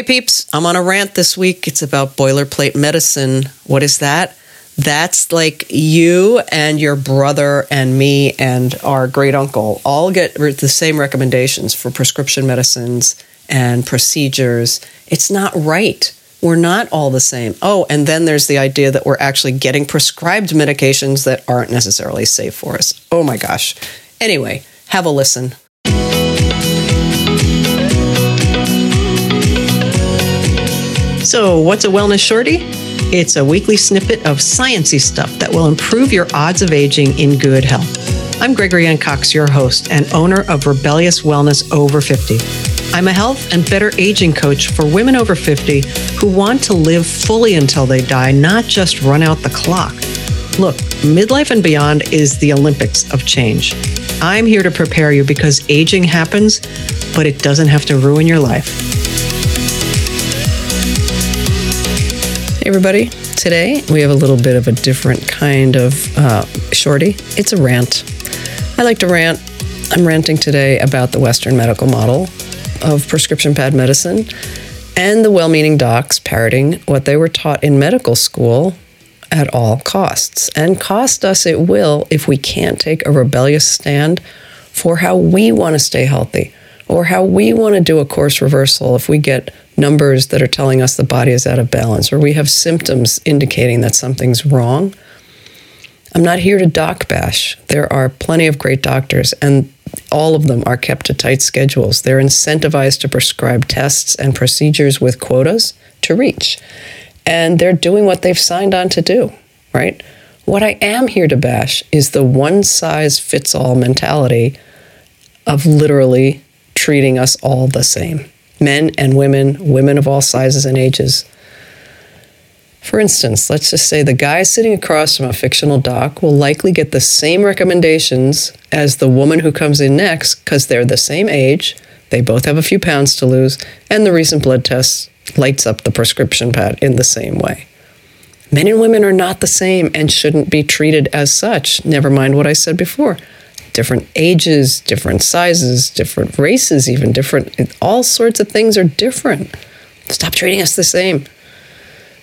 Hey peeps, I'm on a rant this week. It's about boilerplate medicine. What is that? That's like you and your brother and me and our great uncle all get the same recommendations for prescription medicines and procedures. It's not right. We're not all the same. Oh, and then there's the idea that we're actually getting prescribed medications that aren't necessarily safe for us. Oh my gosh. Anyway, have a listen. So, what's a wellness shorty? It's a weekly snippet of sciency stuff that will improve your odds of aging in good health. I'm Gregory Ann Cox, your host and owner of Rebellious Wellness Over 50. I'm a health and better aging coach for women over 50 who want to live fully until they die, not just run out the clock. Look, midlife and beyond is the Olympics of change. I'm here to prepare you because aging happens, but it doesn't have to ruin your life. Everybody. Today we have a little bit of a different kind of uh, shorty. It's a rant. I like to rant. I'm ranting today about the Western medical model of prescription pad medicine and the well meaning docs parroting what they were taught in medical school at all costs. And cost us it will if we can't take a rebellious stand for how we want to stay healthy or how we want to do a course reversal if we get numbers that are telling us the body is out of balance or we have symptoms indicating that something's wrong. I'm not here to doc bash. There are plenty of great doctors, and all of them are kept to tight schedules. They're incentivized to prescribe tests and procedures with quotas to reach. And they're doing what they've signed on to do, right? What I am here to bash is the one size fits all mentality of literally treating us all the same men and women, women of all sizes and ages. For instance, let's just say the guy sitting across from a fictional doc will likely get the same recommendations as the woman who comes in next because they're the same age, they both have a few pounds to lose, and the recent blood test lights up the prescription pad in the same way. Men and women are not the same and shouldn't be treated as such, never mind what I said before different ages, different sizes, different races, even different, all sorts of things are different. Stop treating us the same.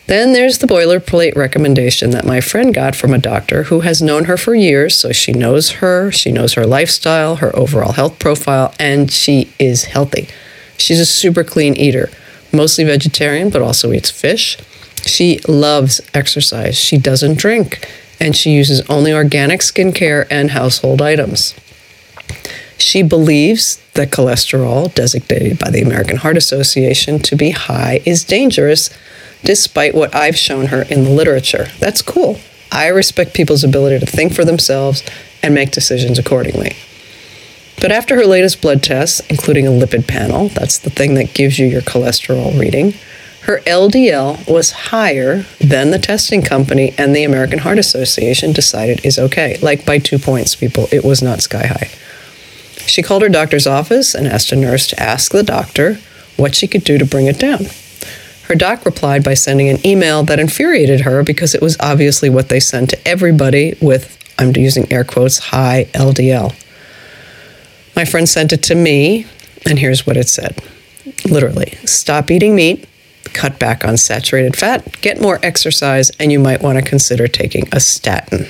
Then there's the boilerplate recommendation that my friend got from a doctor who has known her for years, so she knows her, she knows her lifestyle, her overall health profile, and she is healthy. She's a super clean eater, mostly vegetarian, but also eats fish. She loves exercise. She doesn't drink and she uses only organic skincare and household items. She believes that cholesterol, designated by the American Heart Association to be high, is dangerous, despite what I've shown her in the literature. That's cool. I respect people's ability to think for themselves and make decisions accordingly. But after her latest blood tests, including a lipid panel, that's the thing that gives you your cholesterol reading, her LDL was higher than the testing company and the American Heart Association decided is okay. Like by two points, people. It was not sky high. She called her doctor's office and asked a nurse to ask the doctor what she could do to bring it down. Her doc replied by sending an email that infuriated her because it was obviously what they sent to everybody with, I'm using air quotes, high LDL. My friend sent it to me, and here's what it said literally stop eating meat, cut back on saturated fat, get more exercise, and you might want to consider taking a statin.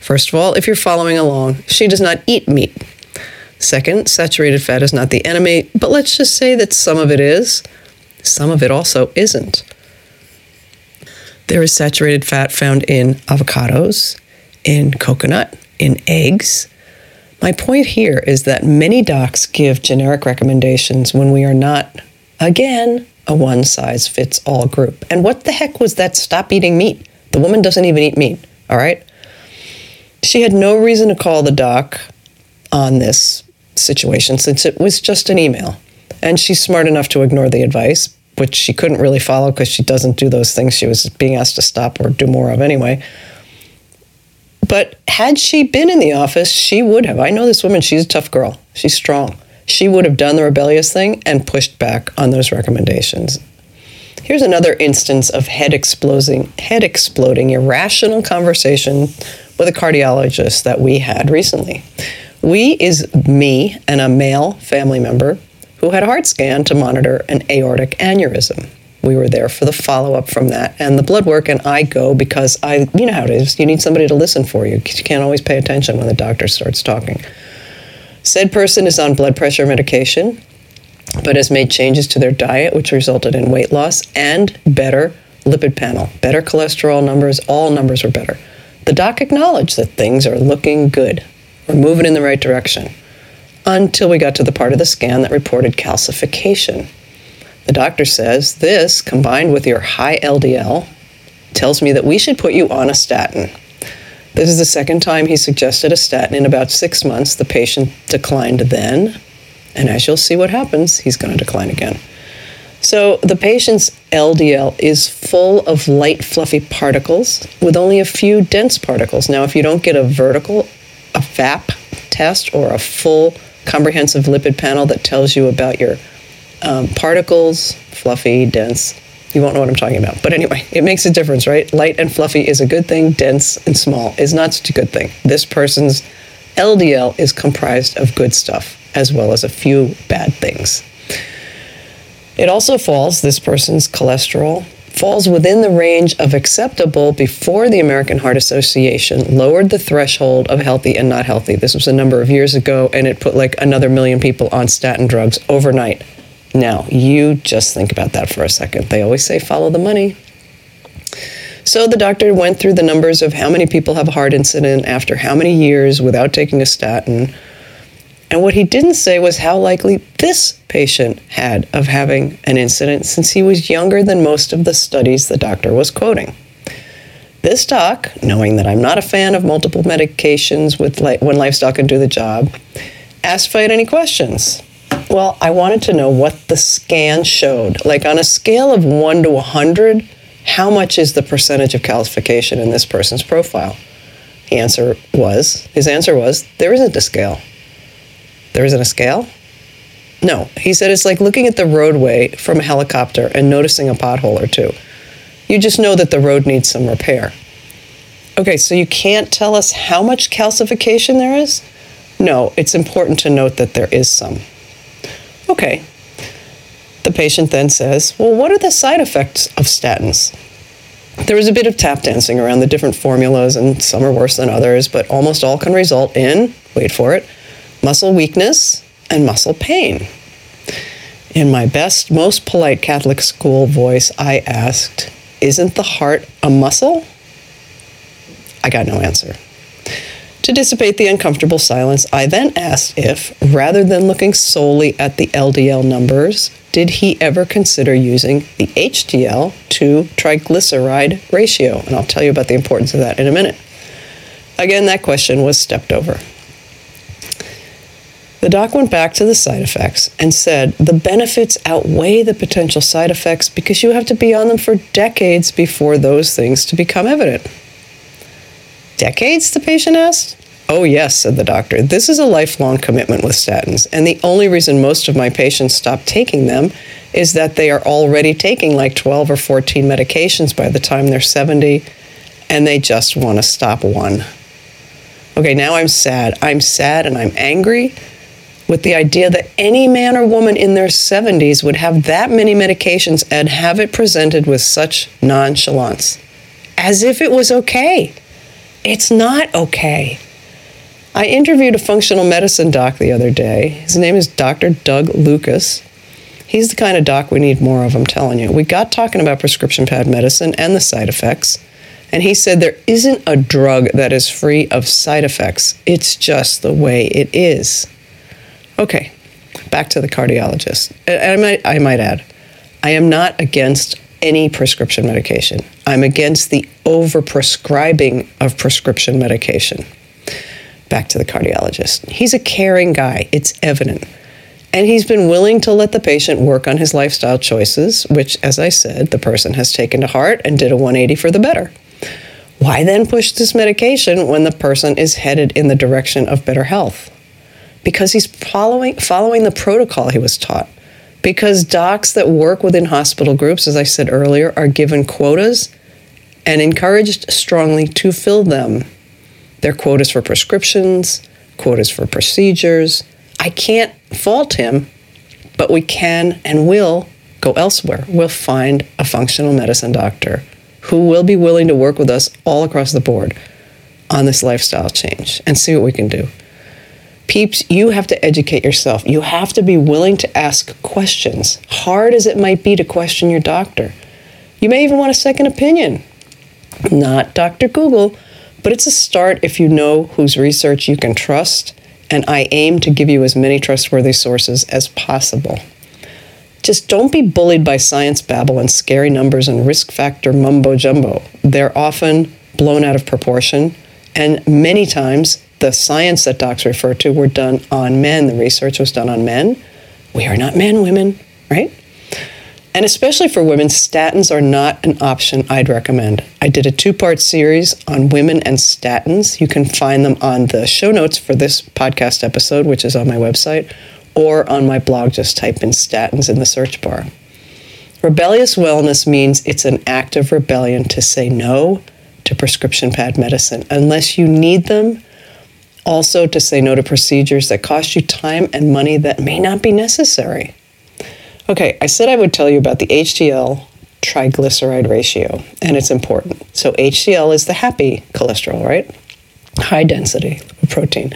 First of all, if you're following along, she does not eat meat. Second, saturated fat is not the enemy, but let's just say that some of it is, some of it also isn't. There is saturated fat found in avocados, in coconut, in eggs. My point here is that many docs give generic recommendations when we are not, again, a one size fits all group. And what the heck was that stop eating meat? The woman doesn't even eat meat, all right? She had no reason to call the doc on this situation since it was just an email. And she's smart enough to ignore the advice, which she couldn't really follow because she doesn't do those things she was being asked to stop or do more of anyway. But had she been in the office, she would have. I know this woman, she's a tough girl. She's strong she would have done the rebellious thing and pushed back on those recommendations. Here's another instance of head exploding, head exploding irrational conversation with a cardiologist that we had recently. We is me and a male family member who had a heart scan to monitor an aortic aneurysm. We were there for the follow up from that and the blood work, and I go because I, you know how it is. You need somebody to listen for you. You can't always pay attention when the doctor starts talking. Said person is on blood pressure medication, but has made changes to their diet, which resulted in weight loss and better lipid panel, better cholesterol numbers. All numbers were better. The doc acknowledged that things are looking good. We're moving in the right direction. Until we got to the part of the scan that reported calcification. The doctor says this, combined with your high LDL, tells me that we should put you on a statin. This is the second time he suggested a statin in about six months. The patient declined then, and as you'll see what happens, he's going to decline again. So the patient's LDL is full of light, fluffy particles with only a few dense particles. Now, if you don't get a vertical, a VAP test, or a full comprehensive lipid panel that tells you about your um, particles, fluffy, dense, you won't know what I'm talking about. But anyway, it makes a difference, right? Light and fluffy is a good thing, dense and small is not such a good thing. This person's LDL is comprised of good stuff as well as a few bad things. It also falls, this person's cholesterol falls within the range of acceptable before the American Heart Association lowered the threshold of healthy and not healthy. This was a number of years ago, and it put like another million people on statin drugs overnight. Now, you just think about that for a second. They always say follow the money. So the doctor went through the numbers of how many people have a heart incident after how many years without taking a statin. And what he didn't say was how likely this patient had of having an incident since he was younger than most of the studies the doctor was quoting. This doc, knowing that I'm not a fan of multiple medications with li- when lifestyle can do the job, asked if I had any questions. Well, I wanted to know what the scan showed. Like on a scale of 1 to 100, how much is the percentage of calcification in this person's profile? The answer was, his answer was, there isn't a scale. There isn't a scale? No. He said it's like looking at the roadway from a helicopter and noticing a pothole or two. You just know that the road needs some repair. Okay, so you can't tell us how much calcification there is? No, it's important to note that there is some. Okay. The patient then says, Well, what are the side effects of statins? There was a bit of tap dancing around the different formulas, and some are worse than others, but almost all can result in, wait for it, muscle weakness and muscle pain. In my best, most polite Catholic school voice, I asked, Isn't the heart a muscle? I got no answer. To dissipate the uncomfortable silence, I then asked if, rather than looking solely at the LDL numbers, did he ever consider using the HDL to triglyceride ratio? And I'll tell you about the importance of that in a minute. Again, that question was stepped over. The doc went back to the side effects and said the benefits outweigh the potential side effects because you have to be on them for decades before those things to become evident. Decades? the patient asked. Oh, yes, said the doctor. This is a lifelong commitment with statins, and the only reason most of my patients stop taking them is that they are already taking like 12 or 14 medications by the time they're 70, and they just want to stop one. Okay, now I'm sad. I'm sad and I'm angry with the idea that any man or woman in their 70s would have that many medications and have it presented with such nonchalance, as if it was okay. It's not okay. I interviewed a functional medicine doc the other day. His name is Dr. Doug Lucas. He's the kind of doc we need more of, I'm telling you. We got talking about prescription pad medicine and the side effects, and he said there isn't a drug that is free of side effects. It's just the way it is. Okay, back to the cardiologist. And I might, I might add, I am not against any prescription medication. I'm against the overprescribing of prescription medication. Back to the cardiologist. He's a caring guy, it's evident. And he's been willing to let the patient work on his lifestyle choices, which, as I said, the person has taken to heart and did a 180 for the better. Why then push this medication when the person is headed in the direction of better health? because he's following following the protocol he was taught. Because docs that work within hospital groups, as I said earlier, are given quotas and encouraged strongly to fill them. Their quotas for prescriptions, quotas for procedures. I can't fault him but we can and will go elsewhere. We'll find a functional medicine doctor who will be willing to work with us all across the board on this lifestyle change and see what we can do. Peeps, you have to educate yourself. You have to be willing to ask questions, hard as it might be to question your doctor. You may even want a second opinion. Not Dr. Google, but it's a start if you know whose research you can trust, and I aim to give you as many trustworthy sources as possible. Just don't be bullied by science babble and scary numbers and risk factor mumbo jumbo. They're often blown out of proportion, and many times the science that docs refer to were done on men. The research was done on men. We are not men, women, right? And especially for women, statins are not an option I'd recommend. I did a two part series on women and statins. You can find them on the show notes for this podcast episode, which is on my website, or on my blog. Just type in statins in the search bar. Rebellious wellness means it's an act of rebellion to say no to prescription pad medicine unless you need them also, to say no to procedures that cost you time and money that may not be necessary. Okay, I said I would tell you about the HDL triglyceride ratio, and it's important. So, HDL is the happy cholesterol, right? High density protein.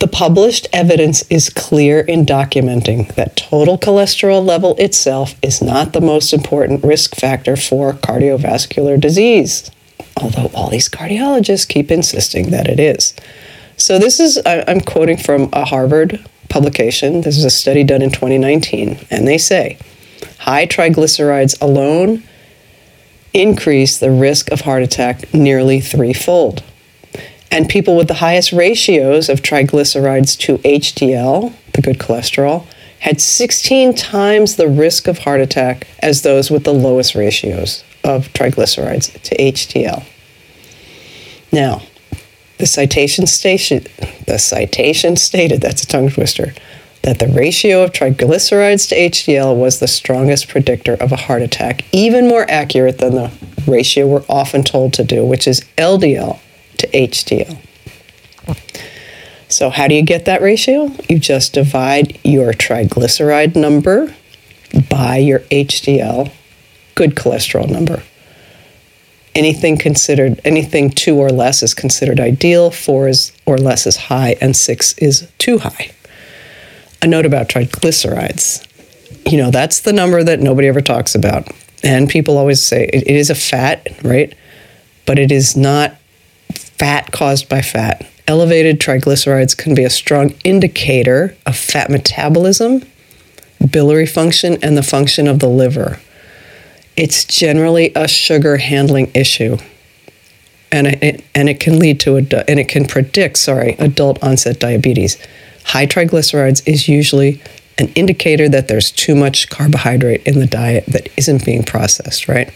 The published evidence is clear in documenting that total cholesterol level itself is not the most important risk factor for cardiovascular disease although all these cardiologists keep insisting that it is. So, this is, I'm quoting from a Harvard publication. This is a study done in 2019, and they say high triglycerides alone increase the risk of heart attack nearly threefold. And people with the highest ratios of triglycerides to HDL, the good cholesterol, had 16 times the risk of heart attack as those with the lowest ratios of triglycerides to HDL. Now, the citation the citation stated, that's a tongue twister, that the ratio of triglycerides to HDL was the strongest predictor of a heart attack, even more accurate than the ratio we're often told to do, which is LDL to HDL. So, how do you get that ratio? You just divide your triglyceride number by your HDL good cholesterol number. Anything considered anything two or less is considered ideal, four is or less is high, and six is too high. A note about triglycerides. You know, that's the number that nobody ever talks about. And people always say it is a fat, right? But it is not fat caused by fat. Elevated triglycerides can be a strong indicator of fat metabolism, biliary function, and the function of the liver it's generally a sugar handling issue. And it, and it can lead to a, and it can predict, sorry, adult onset diabetes. High triglycerides is usually an indicator that there's too much carbohydrate in the diet that isn't being processed, right?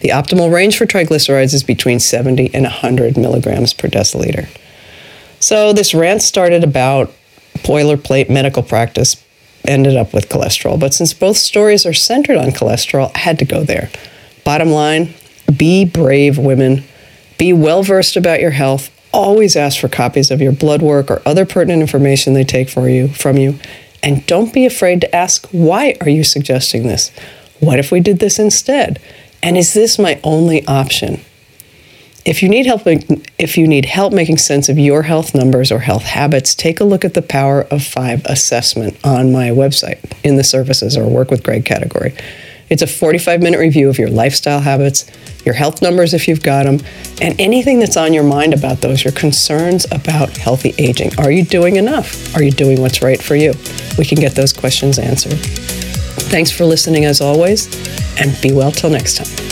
The optimal range for triglycerides is between 70 and 100 milligrams per deciliter. So this rant started about boilerplate medical practice ended up with cholesterol. But since both stories are centered on cholesterol, I had to go there. Bottom line be brave women, be well versed about your health. Always ask for copies of your blood work or other pertinent information they take for you from you. And don't be afraid to ask, why are you suggesting this? What if we did this instead? And is this my only option? If you need help if you need help making sense of your health numbers or health habits, take a look at the Power of 5 assessment on my website in the services or work with Greg category. It's a 45 minute review of your lifestyle habits, your health numbers if you've got them, and anything that's on your mind about those, your concerns about healthy aging. Are you doing enough? Are you doing what's right for you? We can get those questions answered. Thanks for listening as always, and be well till next time.